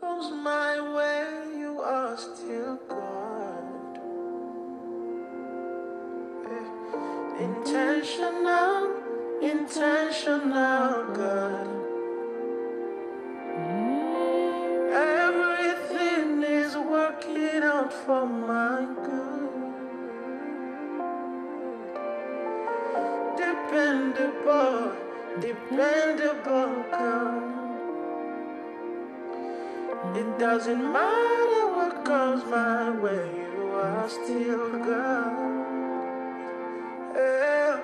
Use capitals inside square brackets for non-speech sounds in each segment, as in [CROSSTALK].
comes my way, you are still God. Eh. Intentional, intentional, Everything is working out for my good. Dependable, dependable, God. It doesn't matter what comes my way, you are still God. Yeah.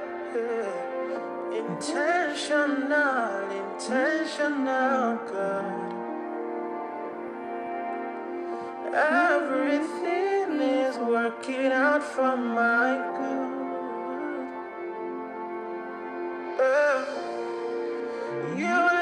Intentional, intentional, God. Everything is working out for my good. Yeah. You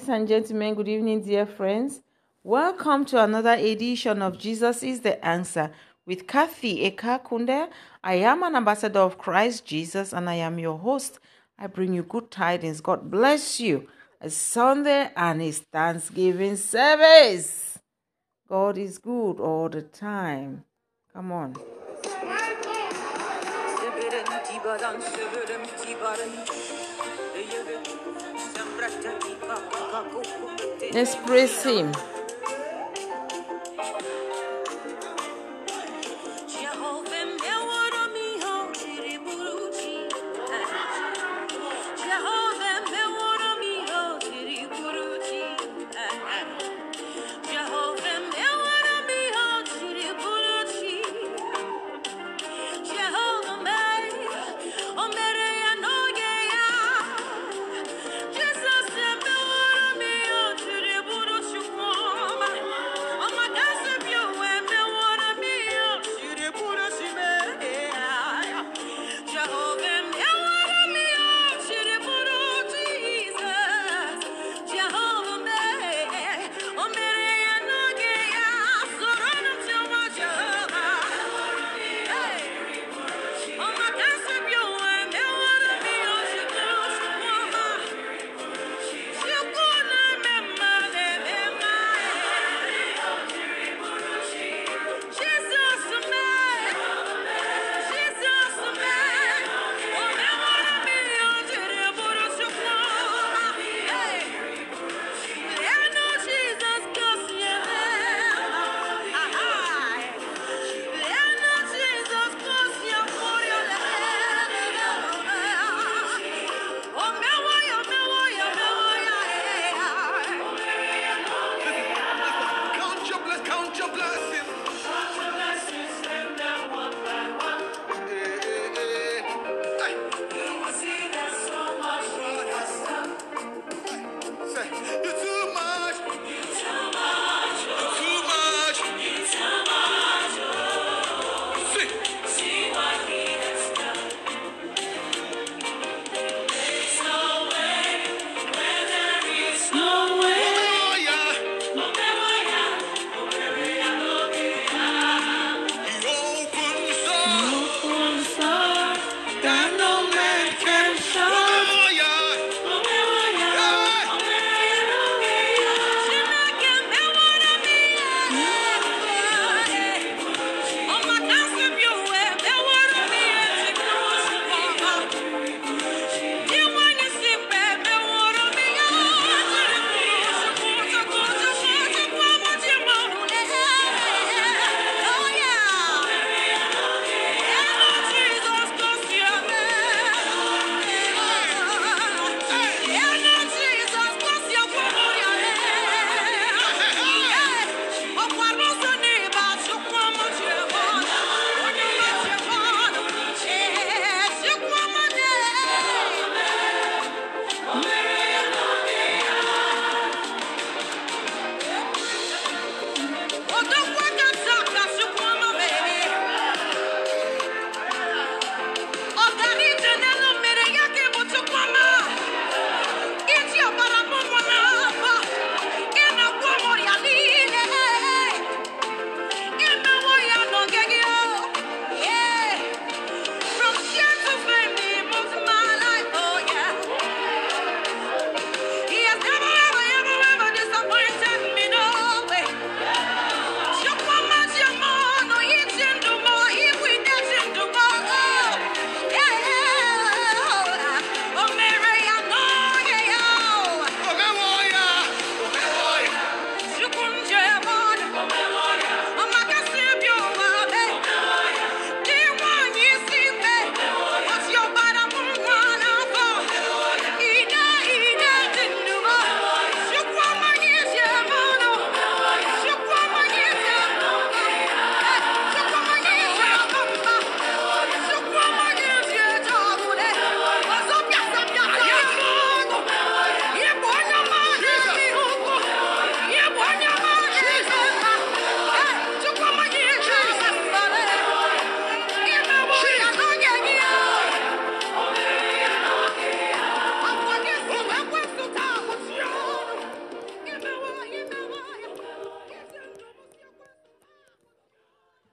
Ladies and gentlemen, good evening, dear friends. Welcome to another edition of Jesus is the Answer with Kathy Ekakunda. I am an ambassador of Christ Jesus and I am your host. I bring you good tidings. God bless you. It's Sunday and it's Thanksgiving service. God is good all the time. Come on. Let's praise Him.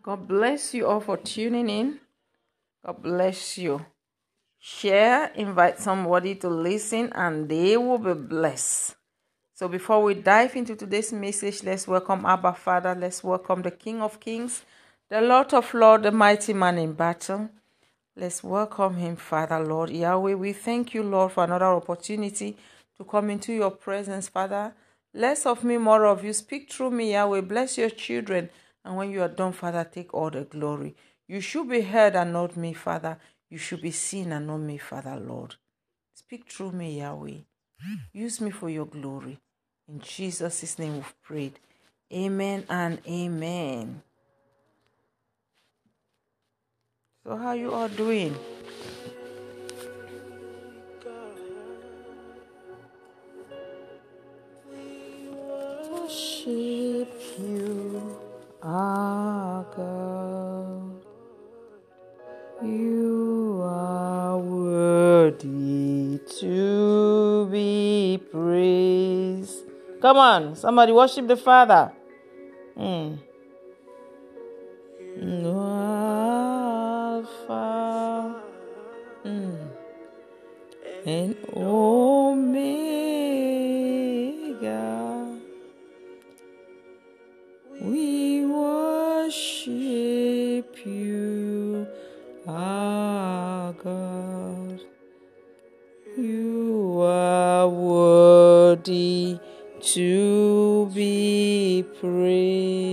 God bless you all for tuning in. God bless you. Share, invite somebody to listen, and they will be blessed. So, before we dive into today's message, let's welcome Abba Father. Let's welcome the King of Kings, the Lord of Lords, the mighty man in battle. Let's welcome him, Father, Lord Yahweh. We thank you, Lord, for another opportunity to come into your presence, Father. Less of me, more of you. Speak through me, Yahweh. Bless your children. And when you are done, Father, take all the glory. You should be heard and not me, Father. You should be seen and not me, Father, Lord. Speak through me, Yahweh. Use me for your glory. In Jesus' name we've prayed. Amen and amen. So how you all doing? Worship you, our God. You are worthy to be praised. Come on, somebody worship the Father. Mm. Alpha mm. and Omega. We you, our God. You are worthy to be praised.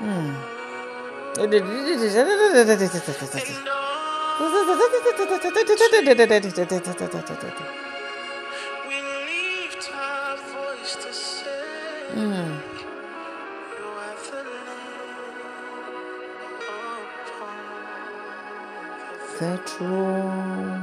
You are the Lamb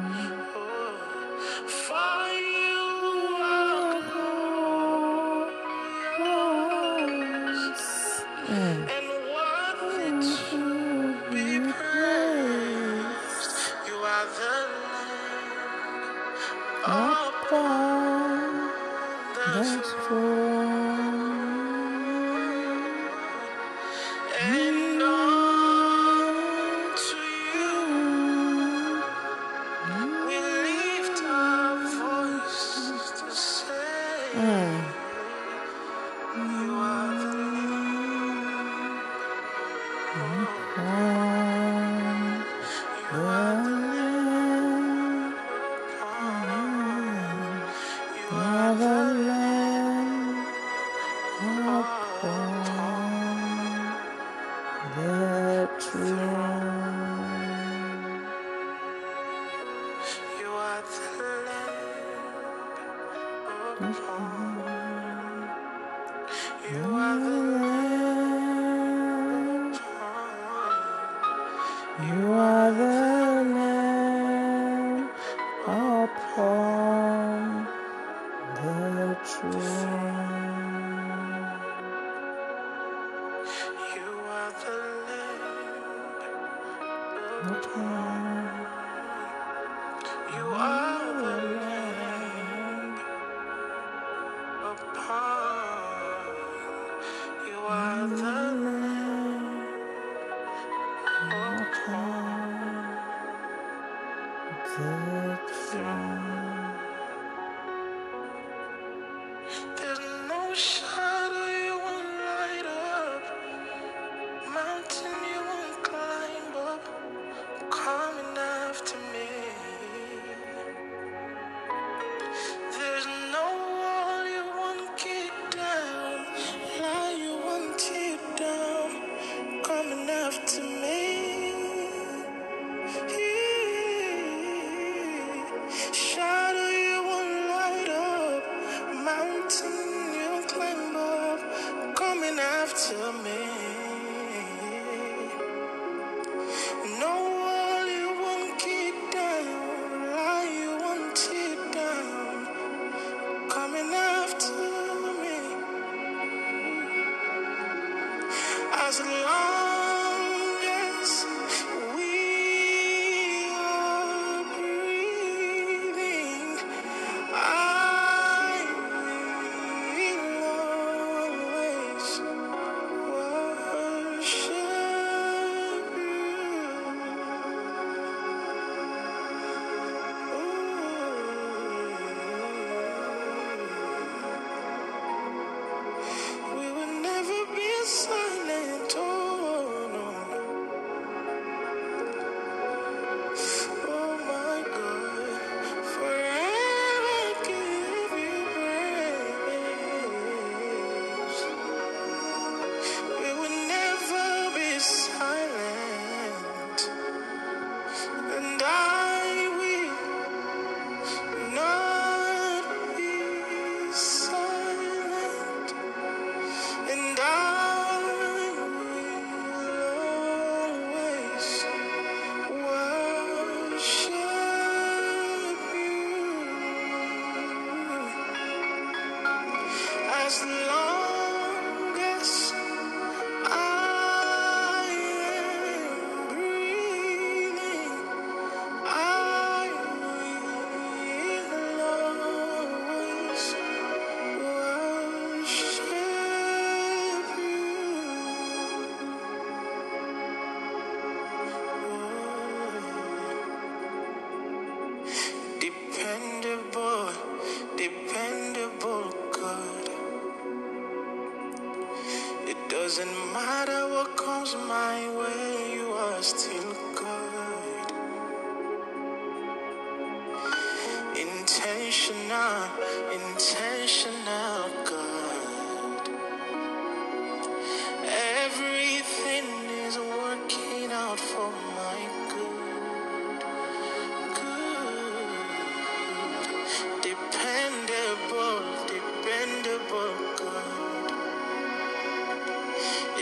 for good.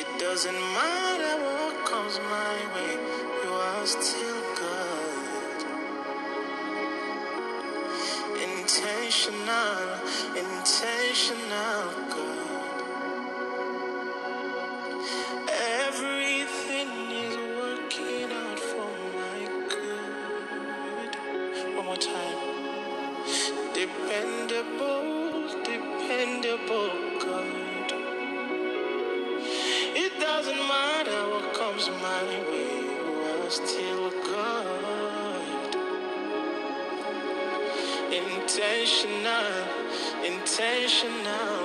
It doesn't matter what comes my way, you are still good. Intentional, intentional good. my way was still good. Intentional, intentional.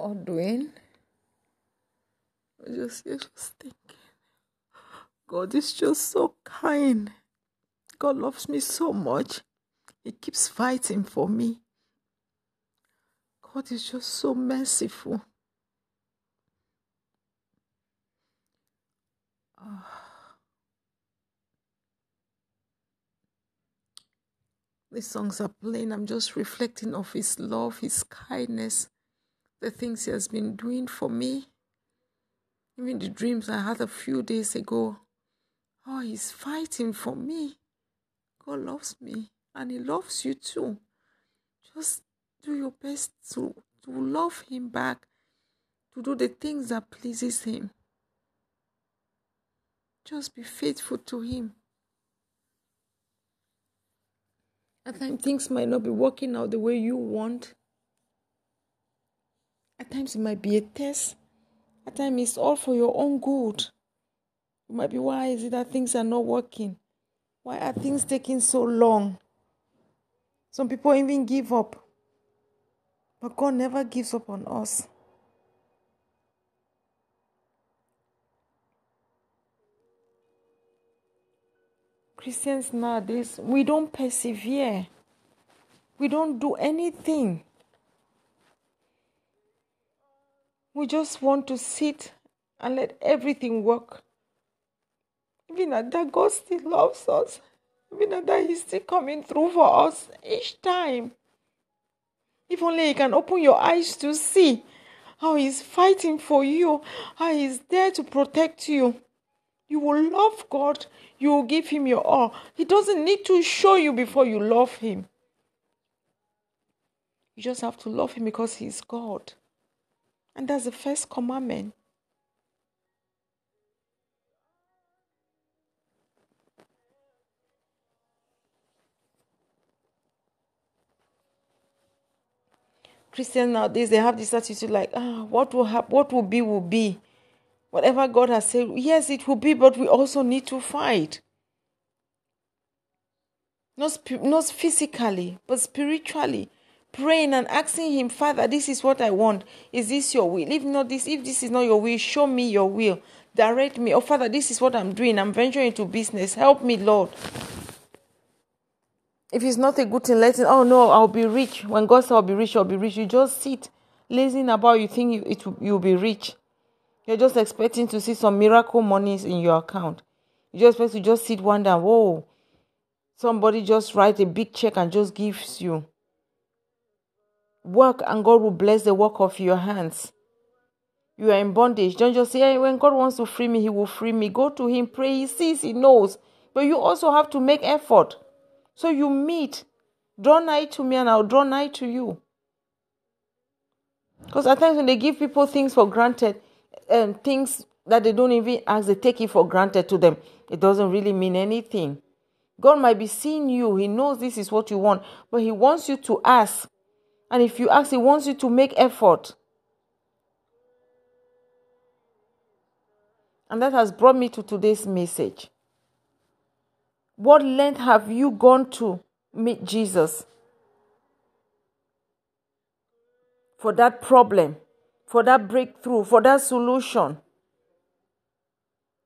You all doing? I just, I just thinking, God is just so kind. God loves me so much. He keeps fighting for me. God is just so merciful. Ah. The songs are playing. I'm just reflecting of His love, His kindness, the things He has been doing for me. Even the dreams I had a few days ago. Oh, He's fighting for me. God loves me and He loves you too. Just do your best to, to love Him back, to do the things that pleases Him. Just be faithful to Him. At times, things might not be working out the way you want. At times, it might be a test. At times, it's all for your own good. You might be, why is it that things are not working? Why are things taking so long? Some people even give up. But God never gives up on us. Christians nowadays, we don't persevere. We don't do anything. We just want to sit and let everything work. Even at that, God still loves us. Even at that, He's still coming through for us each time. If only you can open your eyes to see how He's fighting for you, how He's there to protect you. You will love God, you will give Him your all. He doesn't need to show you before you love Him. You just have to love Him because He's God. And that's the first commandment. Christians nowadays they have this attitude like, ah, what will happen? What will be will be. Whatever God has said, yes, it will be, but we also need to fight. Not, not physically, but spiritually. Praying and asking Him, Father, this is what I want. Is this your will? If not this, if this is not your will, show me your will. Direct me. Oh, Father, this is what I'm doing. I'm venturing into business. Help me, Lord. If it's not a good thing, let it, oh no, I'll be rich. When God says I'll be rich, I'll be rich. You just sit lazing about, you think you, it, you'll be rich. You're just expecting to see some miracle monies in your account. You just expect to just sit down. Whoa, somebody just write a big check and just gives you. Work and God will bless the work of your hands. You are in bondage. Don't just say, hey, when God wants to free me, He will free me. Go to Him, pray. He sees, He knows. But you also have to make effort. So you meet, draw nigh to me, and I'll draw nigh to you. Because at times when they give people things for granted, and um, things that they don't even ask, they take it for granted to them. It doesn't really mean anything. God might be seeing you. He knows this is what you want, but He wants you to ask. And if you ask, He wants you to make effort. And that has brought me to today's message. What length have you gone to meet Jesus? For that problem, for that breakthrough, for that solution.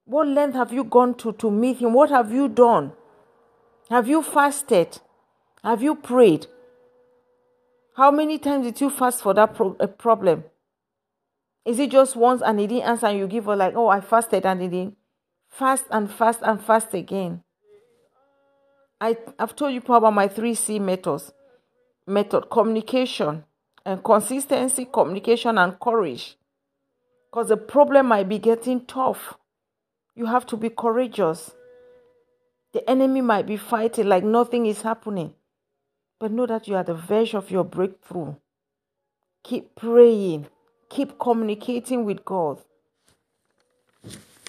What length have you gone to to meet Him? What have you done? Have you fasted? Have you prayed? How many times did you fast for that pro- problem? Is it just once and he didn't answer and you give her like, oh, I fasted and he didn't? Fast and fast and fast again. I, I've told you about my three C methods method communication and consistency, communication, and courage. Because the problem might be getting tough. You have to be courageous. The enemy might be fighting like nothing is happening. But know that you are the verge of your breakthrough. Keep praying, keep communicating with God.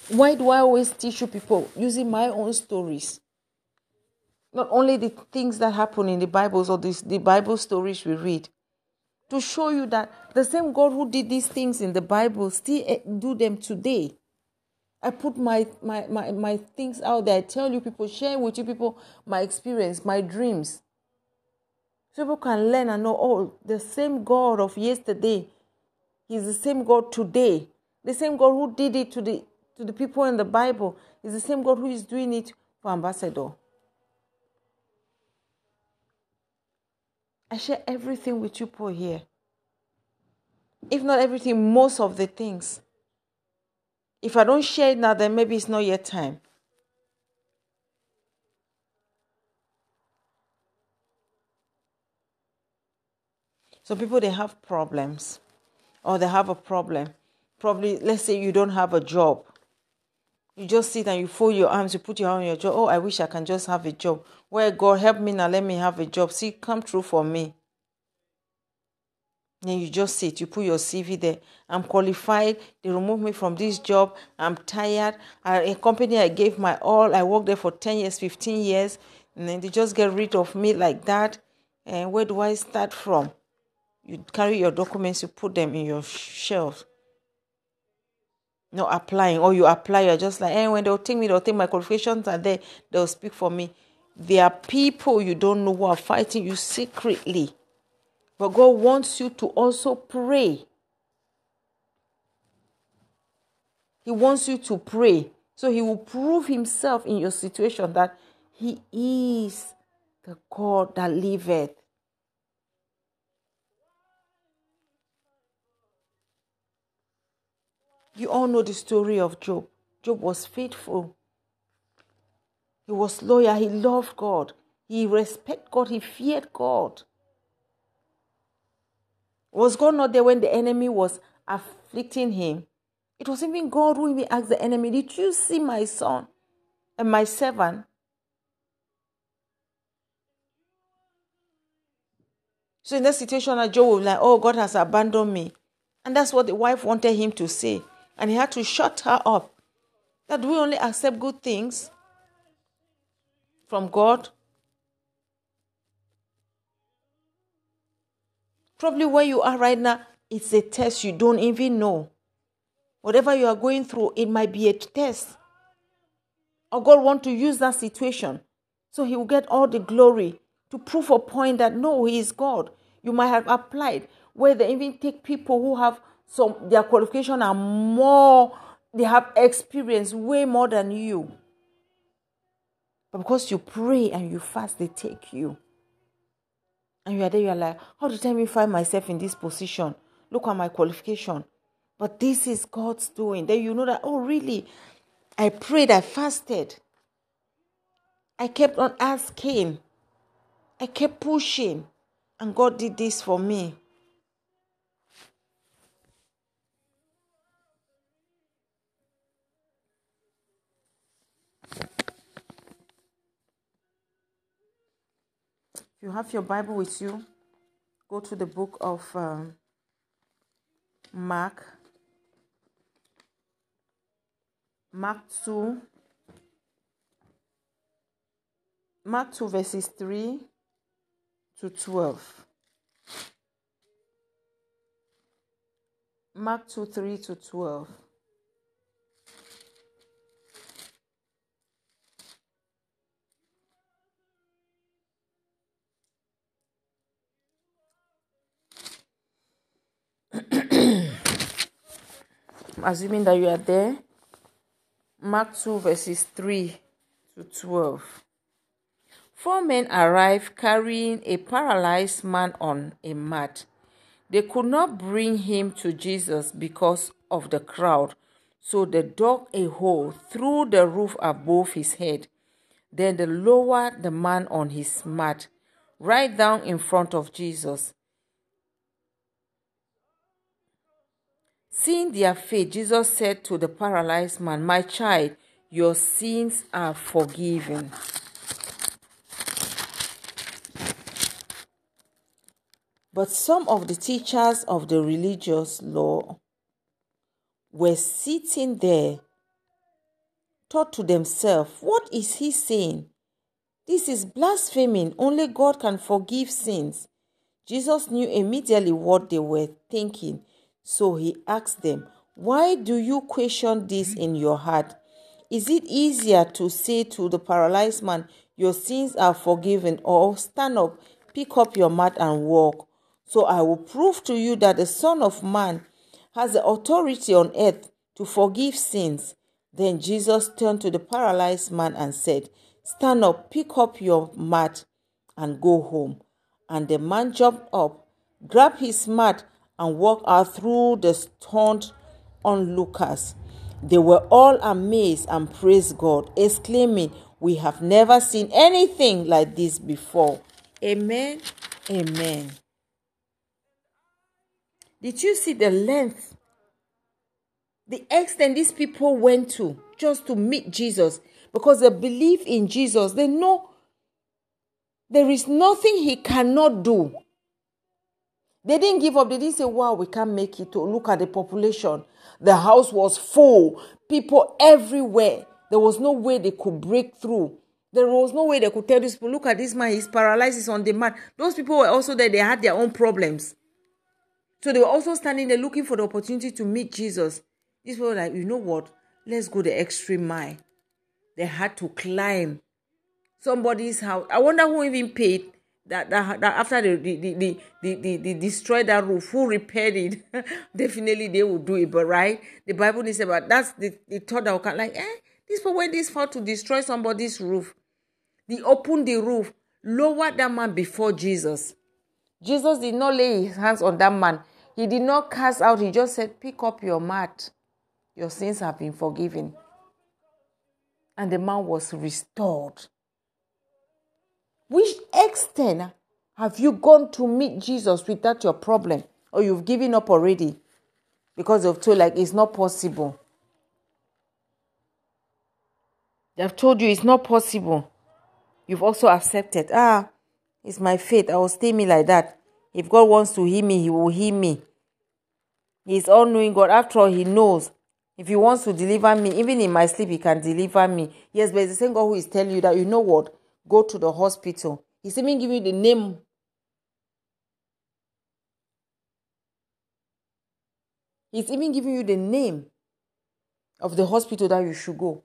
Why do I always teach you people using my own stories? not only the things that happen in the Bibles or this, the Bible stories we read, to show you that the same God who did these things in the Bible still eh, do them today. I put my, my, my, my things out there. I tell you people, share with you people my experience, my dreams. So people can learn and know, oh, the same God of yesterday He's the same God today. The same God who did it to the to the people in the Bible is the same God who is doing it for Ambassador. I share everything with you, Paul, here. If not everything, most of the things. If I don't share it now, then maybe it's not yet time. Some people they have problems, or they have a problem. Probably, let's say you don't have a job. You just sit and you fold your arms, you put your hand on your job. Oh, I wish I can just have a job. Where God help me now, let me have a job. See, come true for me. Then you just sit, you put your CV there. I'm qualified. They remove me from this job. I'm tired. I, a company I gave my all. I worked there for 10 years, 15 years. And then they just get rid of me like that. And where do I start from? You carry your documents, you put them in your shelf. Not applying, or you apply, you're just like, eh, when they'll take me, they'll take my qualifications are there, they'll speak for me. There are people you don't know who are fighting you secretly. But God wants you to also pray. He wants you to pray. So He will prove Himself in your situation that He is the God that liveth. You all know the story of Job. Job was faithful. He was loyal. He loved God. He respected God. He feared God. Was God not there when the enemy was afflicting him? It was even God who even asked the enemy, Did you see my son and my servant? So in that situation, Job was like, Oh, God has abandoned me. And that's what the wife wanted him to say. And he had to shut her up. That we only accept good things from God. Probably where you are right now, it's a test you don't even know. Whatever you are going through, it might be a test. Or God want to use that situation so he will get all the glory to prove a point that no, he is God. You might have applied where they even take people who have some their qualification are more, they have experience way more than you. But because you pray and you fast, they take you. And you are there, you are like, how did I find myself in this position? Look at my qualification. But this is God's doing. Then you know that, oh, really? I prayed, I fasted. I kept on asking. I kept pushing. And God did this for me. You have your Bible with you, go to the book of um, Mark. Mark 2. Mark 2, verses 3 to 12. Mark 2, 3 to 12. Assuming that you are there. Mark 2, verses 3 to 12. Four men arrived carrying a paralyzed man on a mat. They could not bring him to Jesus because of the crowd, so they dug a hole through the roof above his head. Then they lowered the man on his mat right down in front of Jesus. Seeing their faith, Jesus said to the paralyzed man, My child, your sins are forgiven. But some of the teachers of the religious law were sitting there, thought to themselves, What is he saying? This is blaspheming. Only God can forgive sins. Jesus knew immediately what they were thinking. So he asked them, Why do you question this in your heart? Is it easier to say to the paralyzed man, Your sins are forgiven, or stand up, pick up your mat, and walk? So I will prove to you that the Son of Man has the authority on earth to forgive sins. Then Jesus turned to the paralyzed man and said, Stand up, pick up your mat, and go home. And the man jumped up, grabbed his mat, and walked out through the stunned onlookers. They were all amazed and praised God, exclaiming, We have never seen anything like this before. Amen. Amen. Did you see the length, the extent these people went to just to meet Jesus? Because they believe in Jesus. They know there is nothing he cannot do. They didn't give up. They didn't say, wow, we can't make it. Look at the population. The house was full, people everywhere. There was no way they could break through. There was no way they could tell these people, look at this man, he's paralyzed, he's on mat. Those people were also there, they had their own problems. So they were also standing there looking for the opportunity to meet Jesus. These people were like, you know what? Let's go the extreme mile. They had to climb somebody's house. I wonder who even paid that, that, that after the the, the, the, the, the, the destroyed that roof, who repaired it? [LAUGHS] Definitely they will do it. But right, the Bible is about that's the, the thought that come like, eh, this people went this far to destroy somebody's roof. They opened the roof, lowered that man before Jesus. Jesus did not lay his hands on that man. He did not cast out. He just said, Pick up your mat. Your sins have been forgiven. And the man was restored. Which extent have you gone to meet Jesus without your problem? Or you've given up already because you've told like it's not possible. They've told you it's not possible. You've also accepted. Ah, it's my faith. I will stay me like that. If God wants to heal me, He will heal me. He's all knowing God. After all, He knows. If He wants to deliver me, even in my sleep, He can deliver me. Yes, but it's the same God who is telling you that, you know what? Go to the hospital. He's even giving you the name. He's even giving you the name of the hospital that you should go.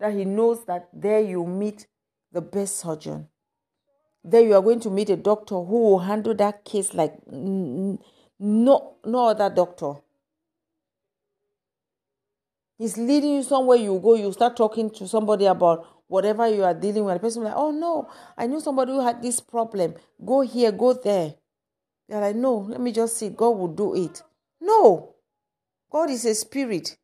That He knows that there you meet the best surgeon. There you are going to meet a doctor who will handle that case like no, no other doctor. He's leading you somewhere you go, you start talking to somebody about whatever you are dealing with. The person will be like, oh no, I knew somebody who had this problem. Go here, go there. They're like, no, let me just see. God will do it. No. God is a spirit.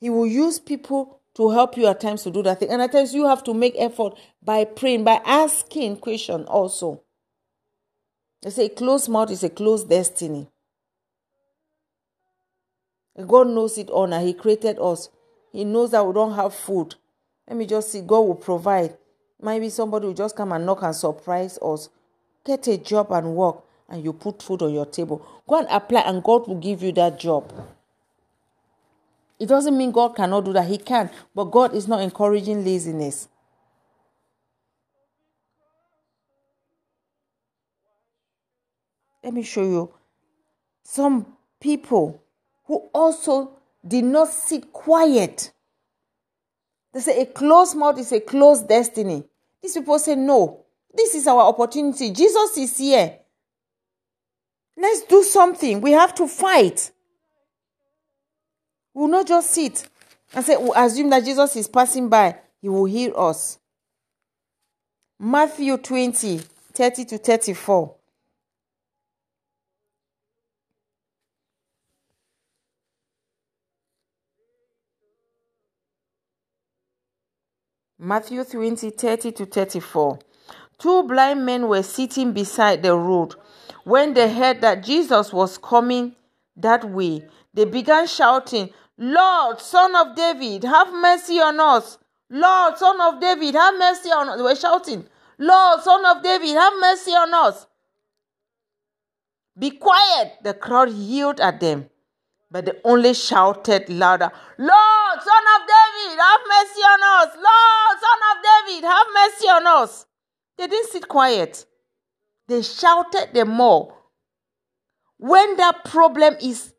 He will use people to help you at times to do that thing. And at times you have to make effort by praying, by asking question also. They say a closed mouth is a closed destiny. God knows it all now. He created us. He knows that we don't have food. Let me just see. God will provide. Maybe somebody will just come and knock and surprise us. Get a job and work, and you put food on your table. Go and apply, and God will give you that job. It doesn't mean God cannot do that. He can. But God is not encouraging laziness. Let me show you some people who also did not sit quiet. They say a closed mouth is a closed destiny. These people say, no, this is our opportunity. Jesus is here. Let's do something. We have to fight. We will not just sit and say, we assume that Jesus is passing by. He will hear us. Matthew 20, 30 to 34. Matthew 20, 30 to 34. Two blind men were sitting beside the road. When they heard that Jesus was coming that way, they began shouting, Lord, son of David, have mercy on us. Lord, son of David, have mercy on us. They were shouting, Lord, son of David, have mercy on us. Be quiet. The crowd yelled at them, but they only shouted louder, Lord, son of David, have mercy on us. Lord, son of David, have mercy on us. They didn't sit quiet. They shouted the more. When that problem is,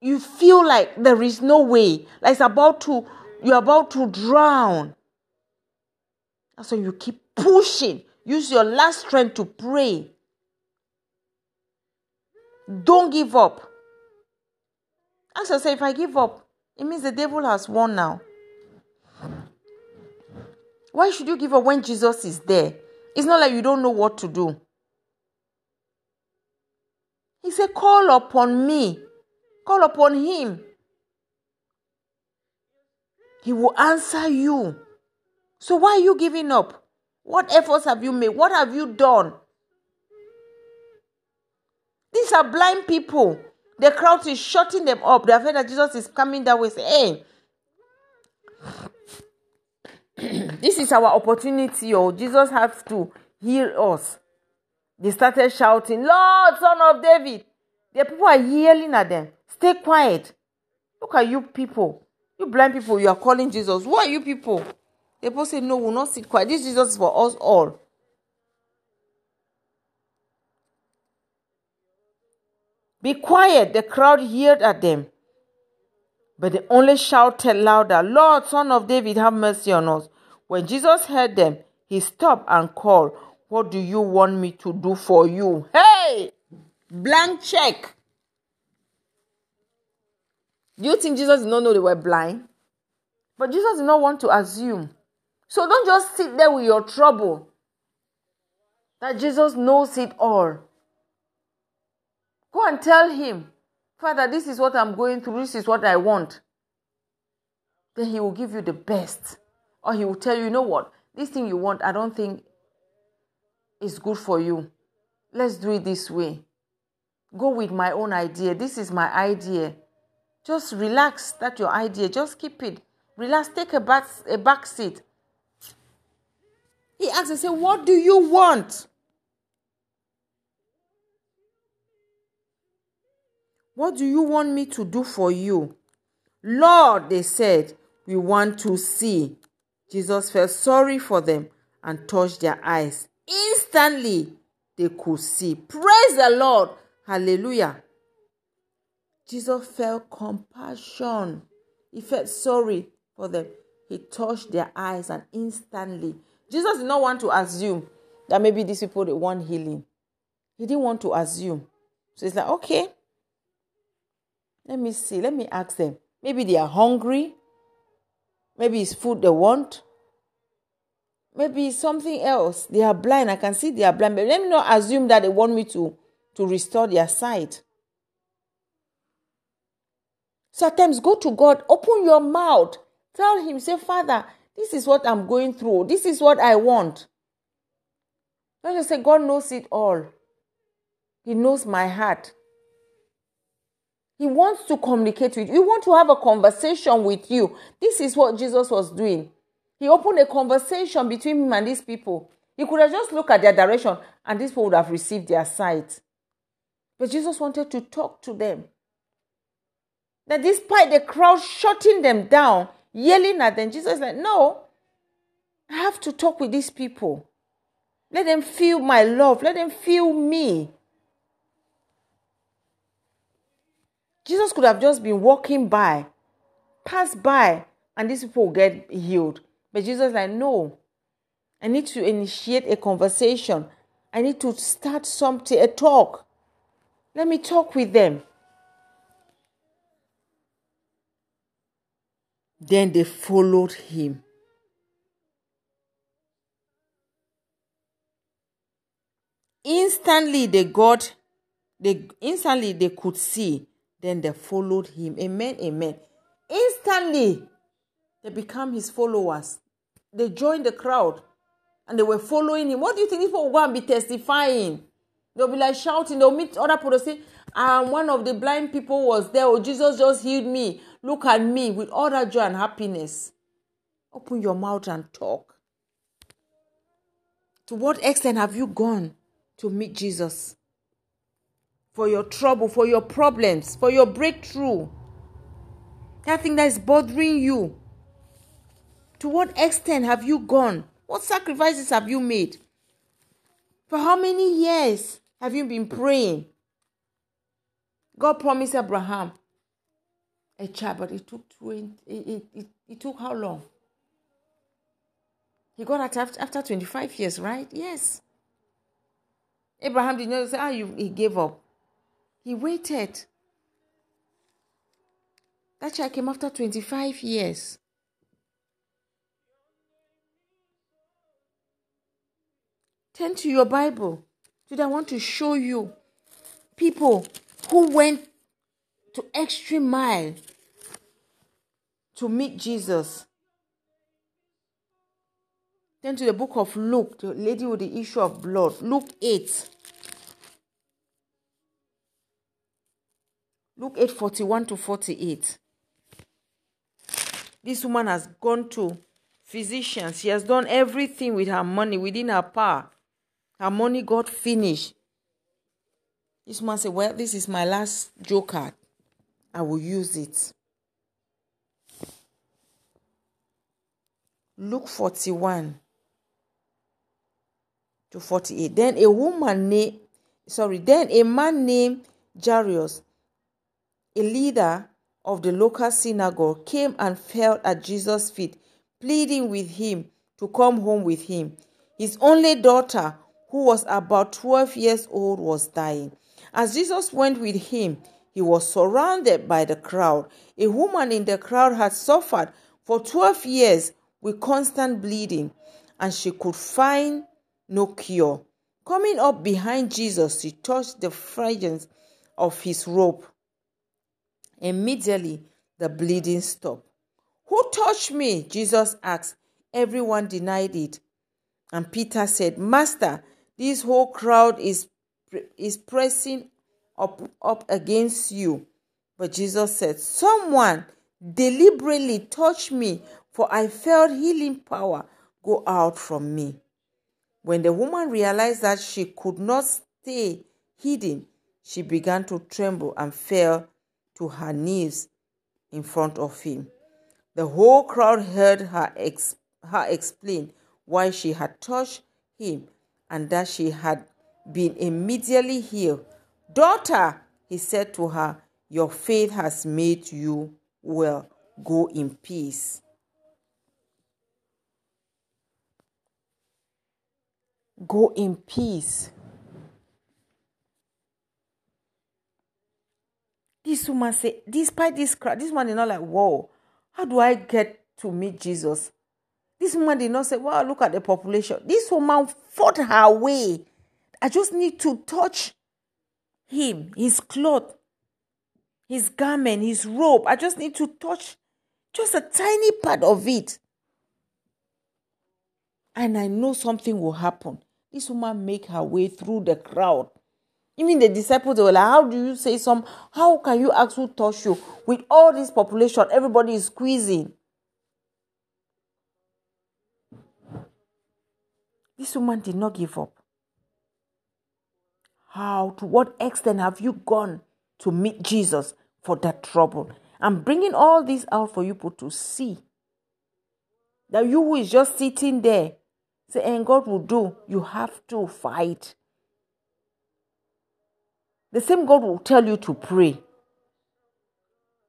you feel like there is no way, like it's about to, you're about to drown. That's why you keep pushing. Use your last strength to pray. Don't give up. Ask yourself if I give up, it means the devil has won now. Why should you give up when Jesus is there? It's not like you don't know what to do. He said, Call upon me, call upon him. He will answer you. So why are you giving up? What efforts have you made? What have you done? These are blind people. The crowd is shutting them up. They have heard that Jesus is coming that way. Say, hey, [CLEARS THROAT] this is our opportunity. Oh, Jesus has to hear us. They started shouting, Lord, son of David. The people are yelling at them. Stay quiet. Look at you people. You blind people, you are calling Jesus. Who are you people? The people say, No, we'll not sit quiet. This Jesus is for us all. Be quiet. The crowd yelled at them. But they only shouted louder, Lord, son of David, have mercy on us. When Jesus heard them, he stopped and called, What do you want me to do for you? Hey! Blank check. Do you think Jesus did not know they were blind? But Jesus did not want to assume. So don't just sit there with your trouble. That Jesus knows it all. Go and tell him, Father, this is what I'm going through, this is what I want. Then he will give you the best. Or he will tell you, you know what, this thing you want, I don't think is good for you. Let's do it this way. Go with my own idea. This is my idea. Just relax. That's your idea. Just keep it. Relax. Take a back, a back seat. He asks and say, What do you want? What do you want me to do for you? Lord, they said, we want to see. Jesus felt sorry for them and touched their eyes. Instantly, they could see. Praise the Lord. Hallelujah. Jesus felt compassion. He felt sorry for them. He touched their eyes and instantly. Jesus did not want to assume that maybe these people they want healing. He didn't want to assume. So he's like, okay, let me see. Let me ask them. Maybe they are hungry. Maybe it's food they want. Maybe it's something else. They are blind. I can see they are blind. But let me not assume that they want me to, to restore their sight. So at times go to God, open your mouth, tell him, say, Father, this is what I'm going through. This is what I want. Don't just say, God knows it all. He knows my heart. He wants to communicate with you. He wants to have a conversation with you. This is what Jesus was doing. He opened a conversation between him and these people. He could have just looked at their direction and these people would have received their sight. But Jesus wanted to talk to them. That despite the crowd shutting them down, yelling at them, Jesus like, No, I have to talk with these people. Let them feel my love. Let them feel me. Jesus could have just been walking by, pass by, and these people get healed. But Jesus like, no. I need to initiate a conversation. I need to start something, a talk. Let me talk with them. Then they followed him. Instantly they got, they instantly they could see. Then they followed him. Amen. Amen. Instantly they become his followers. They joined the crowd and they were following him. What do you think people will go and be testifying? They'll be like shouting. They'll meet other people. Say, and one of the blind people was there. Oh, Jesus just healed me. Look at me with all that joy and happiness. Open your mouth and talk. To what extent have you gone to meet Jesus? For your trouble, for your problems, for your breakthrough. That thing that is bothering you. To what extent have you gone? What sacrifices have you made? For how many years have you been praying? God promised Abraham a child, but it took 20, it, it, it, took how long? He got it after, after 25 years, right? Yes. Abraham did not say, ah, you, he gave up. He waited. That child came after 25 years. Turn to your Bible. Today I want to show you people who went to extreme mile to meet Jesus. Then to the book of Luke, the lady with the issue of blood. Luke 8. Luke 8 41 to 48. This woman has gone to physicians. She has done everything with her money within her power. Her money got finished. This man said, Well, this is my last joker. I will use it. Luke 41 to 48. Then a woman named, sorry, then a man named Jairus, a leader of the local synagogue, came and fell at Jesus' feet, pleading with him to come home with him. His only daughter, who was about 12 years old, was dying. As Jesus went with him, he was surrounded by the crowd. A woman in the crowd had suffered for 12 years with constant bleeding, and she could find no cure. Coming up behind Jesus, she touched the fringes of his robe. Immediately, the bleeding stopped. Who touched me? Jesus asked. Everyone denied it. And Peter said, Master, this whole crowd is, is pressing up, up against you. But Jesus said, Someone deliberately touched me, for I felt healing power go out from me. When the woman realized that she could not stay hidden, she began to tremble and fell to her knees in front of him. The whole crowd heard her, ex- her explain why she had touched him and that she had been immediately healed. Daughter, he said to her, Your faith has made you well. Go in peace. Go in peace. This woman said, despite this crowd, this man is not like, whoa, how do I get to meet Jesus? This woman did not say, well, look at the population. This woman fought her way. I just need to touch him, his cloth, his garment, his robe. I just need to touch just a tiny part of it. And I know something will happen. This woman make her way through the crowd. Even the disciples were like, How do you say some? How can you ask who you? With all this population, everybody is squeezing. This woman did not give up. How, to what extent have you gone to meet Jesus for that trouble? I'm bringing all this out for you to see. That you who is just sitting there, saying God will do, you have to fight. The same God will tell you to pray.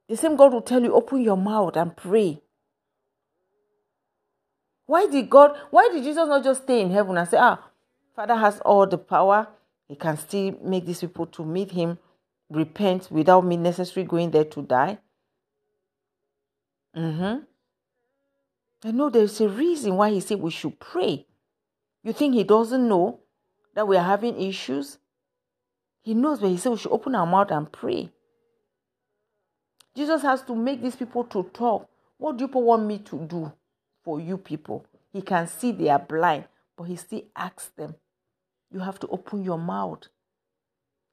The same God will tell you, open your mouth and pray. Why did God, why did Jesus not just stay in heaven and say, ah, Father has all the power. He can still make these people to meet him, repent without me necessarily going there to die? Mm-hmm. I know there's a reason why he said we should pray. You think he doesn't know that we are having issues? He knows, but he said we should open our mouth and pray. Jesus has to make these people to talk. What do you people want me to do for you people? He can see they are blind, but he still asks them. You have to open your mouth.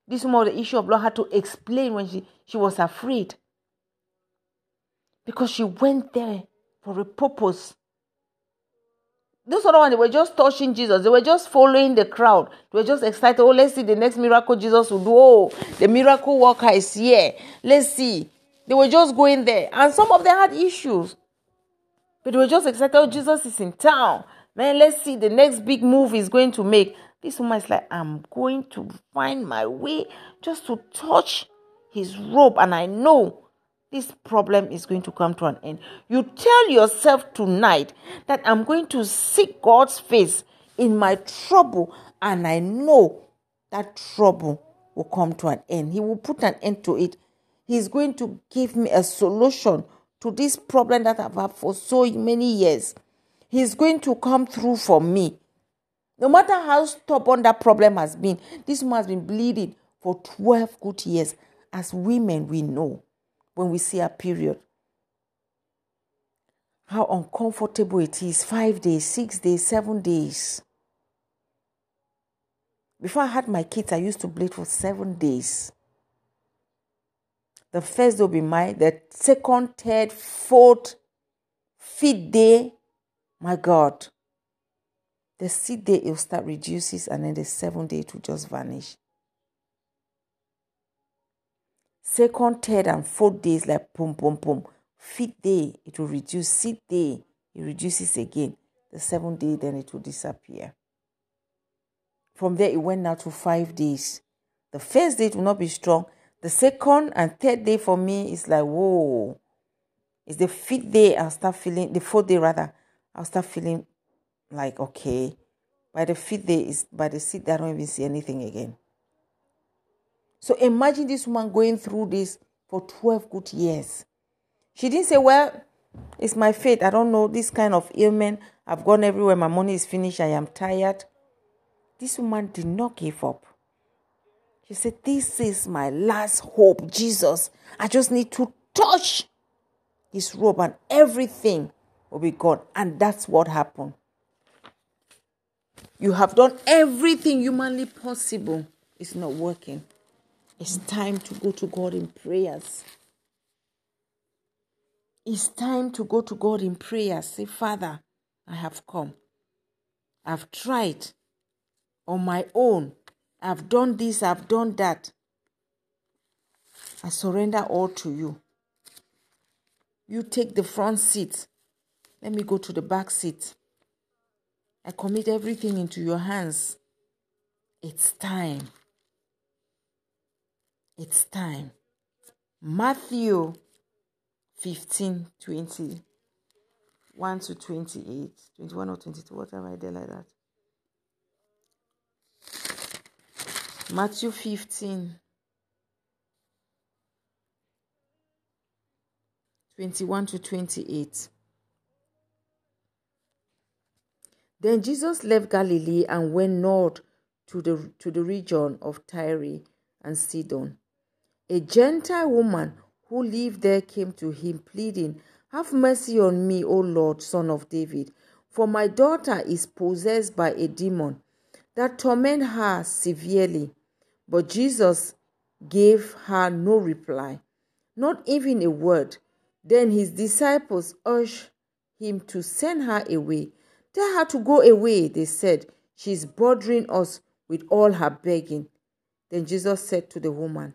This woman, the issue of blood, had to explain when she, she was afraid. Because she went there for a purpose. Those other ones, they were just touching Jesus. They were just following the crowd. They were just excited. Oh, let's see the next miracle Jesus will do. Oh, the miracle worker is here. Let's see. They were just going there. And some of them had issues. But they were just excited. Oh, Jesus is in town. Man, let's see the next big move he's going to make. This woman is like, I'm going to find my way just to touch his robe. And I know this problem is going to come to an end. You tell yourself tonight that I'm going to seek God's face in my trouble, and I know that trouble will come to an end. He will put an end to it. He's going to give me a solution to this problem that I've had for so many years. He's going to come through for me. No matter how stubborn that problem has been, this woman has been bleeding for 12 good years. As women, we know when we see a period how uncomfortable it is five days, six days, seven days. Before I had my kids, I used to bleed for seven days. The first day will be mine, the second, third, fourth, fifth day, my God. The sixth day it will start reduces, and then the seventh day it will just vanish. Second, third, and fourth days like boom, boom, boom. Fifth day it will reduce. Sixth day it reduces again. The seventh day then it will disappear. From there it went now to five days. The first day it will not be strong. The second and third day for me is like whoa. It's the fifth day I'll start feeling the fourth day rather. I'll start feeling like okay. By the fifth day is by the sixth day I don't even see anything again. So imagine this woman going through this for 12 good years. She didn't say, Well, it's my fate. I don't know this kind of ailment. I've gone everywhere. My money is finished. I am tired. This woman did not give up. She said, This is my last hope, Jesus. I just need to touch his robe and everything will be gone. And that's what happened. You have done everything humanly possible. It's not working. It's time to go to God in prayers. It's time to go to God in prayers. Say, Father, I have come. I've tried on my own. I've done this, I've done that. I surrender all to you. You take the front seat. Let me go to the back seat. I commit everything into your hands. It's time. It's time. Matthew 15 20. 1 to 28, 21 or 22, whatever I did like that. Matthew 15, 21 to 28. Then Jesus left Galilee and went north to the, to the region of Tyre and Sidon. A Gentile woman who lived there came to him, pleading, Have mercy on me, O Lord, son of David, for my daughter is possessed by a demon that torment her severely. But Jesus gave her no reply, not even a word. Then his disciples urged him to send her away. Tell her to go away, they said. She is bothering us with all her begging. Then Jesus said to the woman,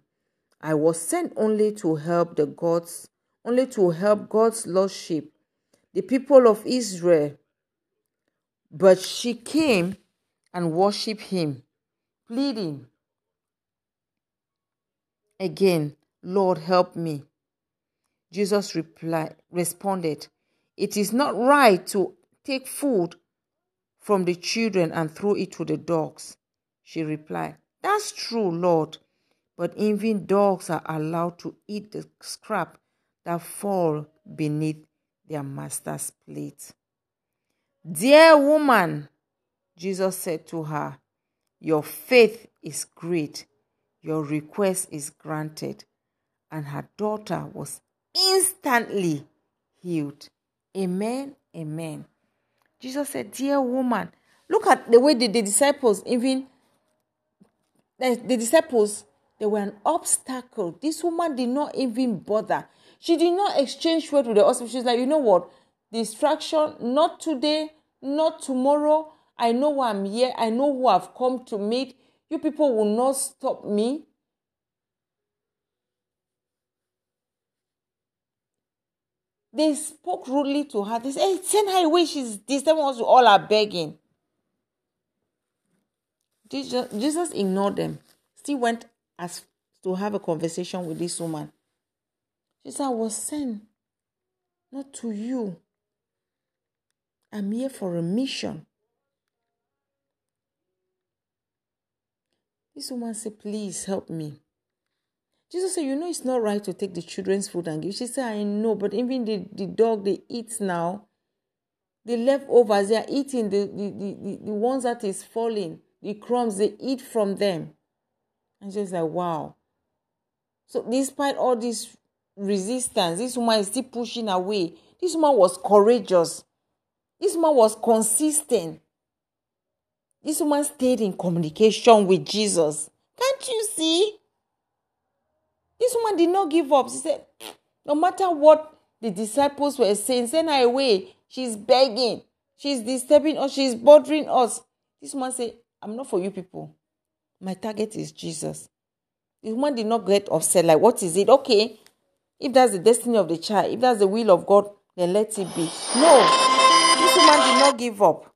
I was sent only to help the gods, only to help God's lost sheep, the people of Israel. But she came and worshiped him, pleading again, Lord, help me. Jesus replied, responded, It is not right to take food from the children and throw it to the dogs. She replied, That's true, Lord, but even dogs are allowed to eat the scrap that fall beneath their master's plate. Dear woman, Jesus said to her, Your faith is great, your request is granted. And her daughter was instantly healed. Amen. Amen. Jesus said, Dear woman, look at the way the, the disciples, even the, the disciples, they were an obstacle. This woman did not even bother. She did not exchange words with the hospital. She's like, you know what? Distraction, not today, not tomorrow. I know why I'm here. I know who I've come to meet. You people will not stop me. They spoke rudely to her. They said, hey, send her away. She's disturbing us. All are begging. Jesus ignored them. Still went as to have a conversation with this woman. She said, I was sent not to you. I'm here for a mission. This woman said, Please help me. Jesus said, You know, it's not right to take the children's food and give. She said, I know, but even the, the dog, they eat now. The leftovers, they are eating the, the, the, the, the ones that is falling, the crumbs, they eat from them. And she's like, Wow. So, despite all this resistance, this woman is still pushing away. This woman was courageous. This woman was consistent. This woman stayed in communication with Jesus. Can't you see? This woman did not give up. She said, No matter what the disciples were saying, send her away. She's begging. She's disturbing us. She's bothering us. This woman said, I'm not for you people. My target is Jesus. The woman did not get upset. Like, what is it? Okay. If that's the destiny of the child, if that's the will of God, then let it be. No. This woman did not give up.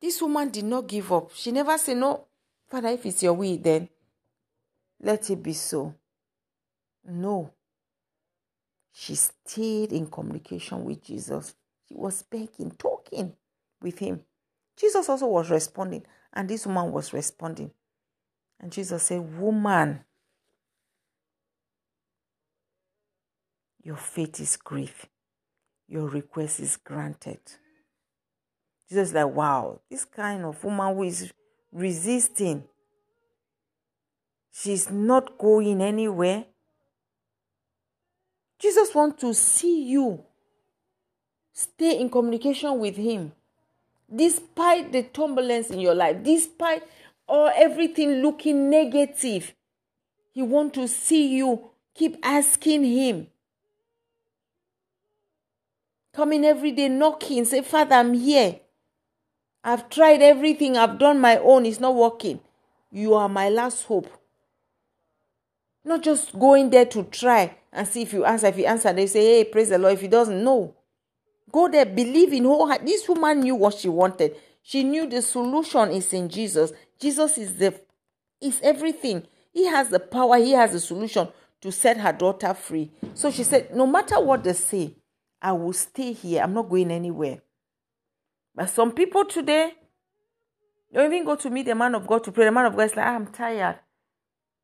This woman did not give up. She never said, No, Father, if it's your will, then let it be so. No. She stayed in communication with Jesus. She was begging, talking with him. Jesus also was responding, and this woman was responding. And Jesus said, Woman, your faith is great. Your request is granted. Jesus like, wow, this kind of woman who is resisting, she's not going anywhere. Jesus wants to see you stay in communication with him despite the turbulence in your life despite all everything looking negative he wants to see you keep asking him. Coming every day knocking say father i'm here. I've tried everything. I've done my own. It's not working. You are my last hope. Not just going there to try and see if you answer. If you answer they say hey praise the lord. If he doesn't know Go there, believe in whole heart. This woman knew what she wanted. She knew the solution is in Jesus. Jesus is the is everything. He has the power, he has the solution to set her daughter free. So she said, No matter what they say, I will stay here. I'm not going anywhere. But some people today don't even go to meet the man of God to pray. The man of God is like, ah, I'm tired.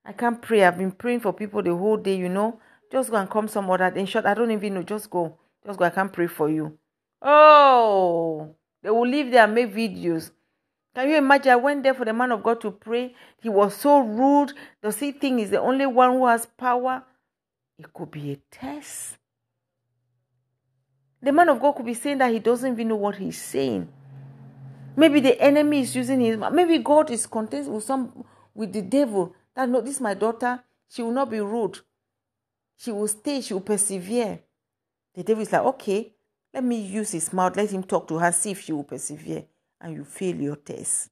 I can't pray. I've been praying for people the whole day, you know. Just go and come some other. In short, I don't even know. Just go. Just go, I can't pray for you. Oh, they will leave there and make videos. Can you imagine? I went there for the man of God to pray. He was so rude. Does he think he's the only one who has power? It could be a test. The man of God could be saying that he doesn't even know what he's saying. Maybe the enemy is using his maybe God is content with some with the devil. That no, this is my daughter. She will not be rude. She will stay, she will persevere. The devil is like, okay, let me use his mouth, let him talk to her, see if she will persevere. And you fail your test.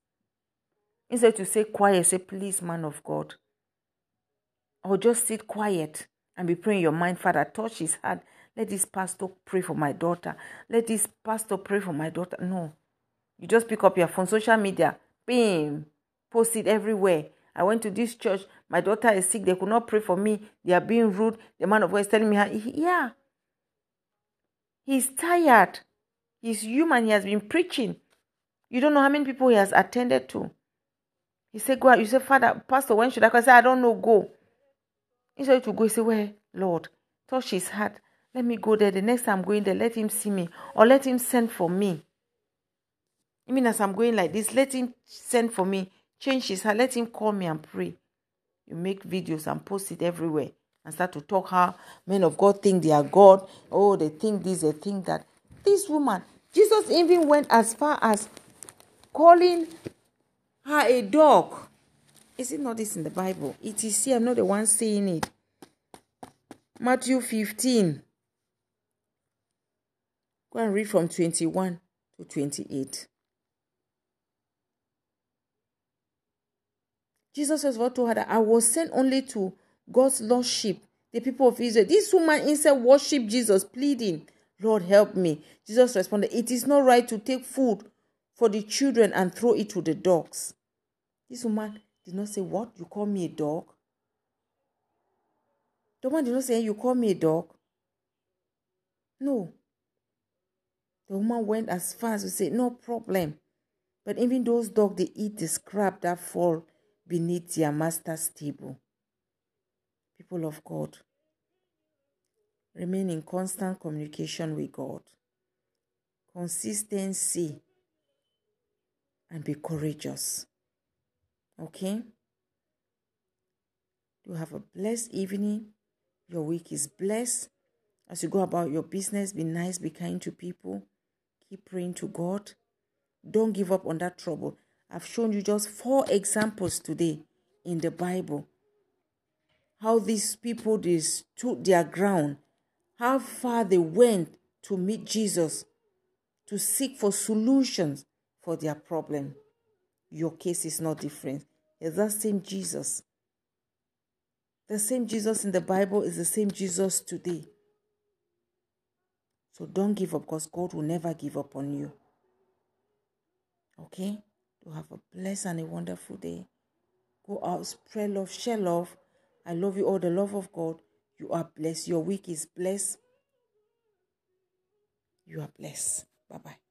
Instead to say quiet, say, please, man of God. Or just sit quiet and be praying your mind, Father, touch his heart. Let this pastor pray for my daughter. Let this pastor pray for my daughter. No. You just pick up your phone, social media, bam, post it everywhere. I went to this church. My daughter is sick. They could not pray for me. They are being rude. The man of God is telling me, how, yeah, He's tired. He's human. He has been preaching. You don't know how many people he has attended to. He said, Go out. You say, Father, Pastor, when should I go? I said, I don't know. Go. Instead to go, he said, Where? Lord, touch his heart. Let me go there. The next time I'm going there, let him see me. Or let him send for me. Mean, as I'm going like this, let him send for me. Change his heart. Let him call me and pray. You make videos and post it everywhere and start to talk how men of God think they are God. Oh, they think this, they think that. This woman, Jesus even went as far as calling her a dog. Is it not this in the Bible? It is here. I'm not the one saying it. Matthew 15. Go and read from 21 to 28. Jesus says, What to her I was sent only to God's lordship, the people of Israel. This woman instead worship Jesus, pleading, Lord, help me. Jesus responded, It is not right to take food for the children and throw it to the dogs. This woman did not say, What? You call me a dog? The woman did not say, You call me a dog? No. The woman went as far as to say, No problem. But even those dogs, they eat the scrap that fall beneath their master's table. People of God, remain in constant communication with God. Consistency and be courageous. Okay? You have a blessed evening. Your week is blessed. As you go about your business, be nice, be kind to people. Keep praying to God. Don't give up on that trouble. I've shown you just four examples today in the Bible. How these people they stood their ground, how far they went to meet Jesus, to seek for solutions for their problem. Your case is not different. It's that same Jesus. The same Jesus in the Bible is the same Jesus today. So don't give up because God will never give up on you. Okay? To have a blessed and a wonderful day. Go out, spread love, share love. I love you all, the love of God. You are blessed. Your week is blessed. You are blessed. Bye bye.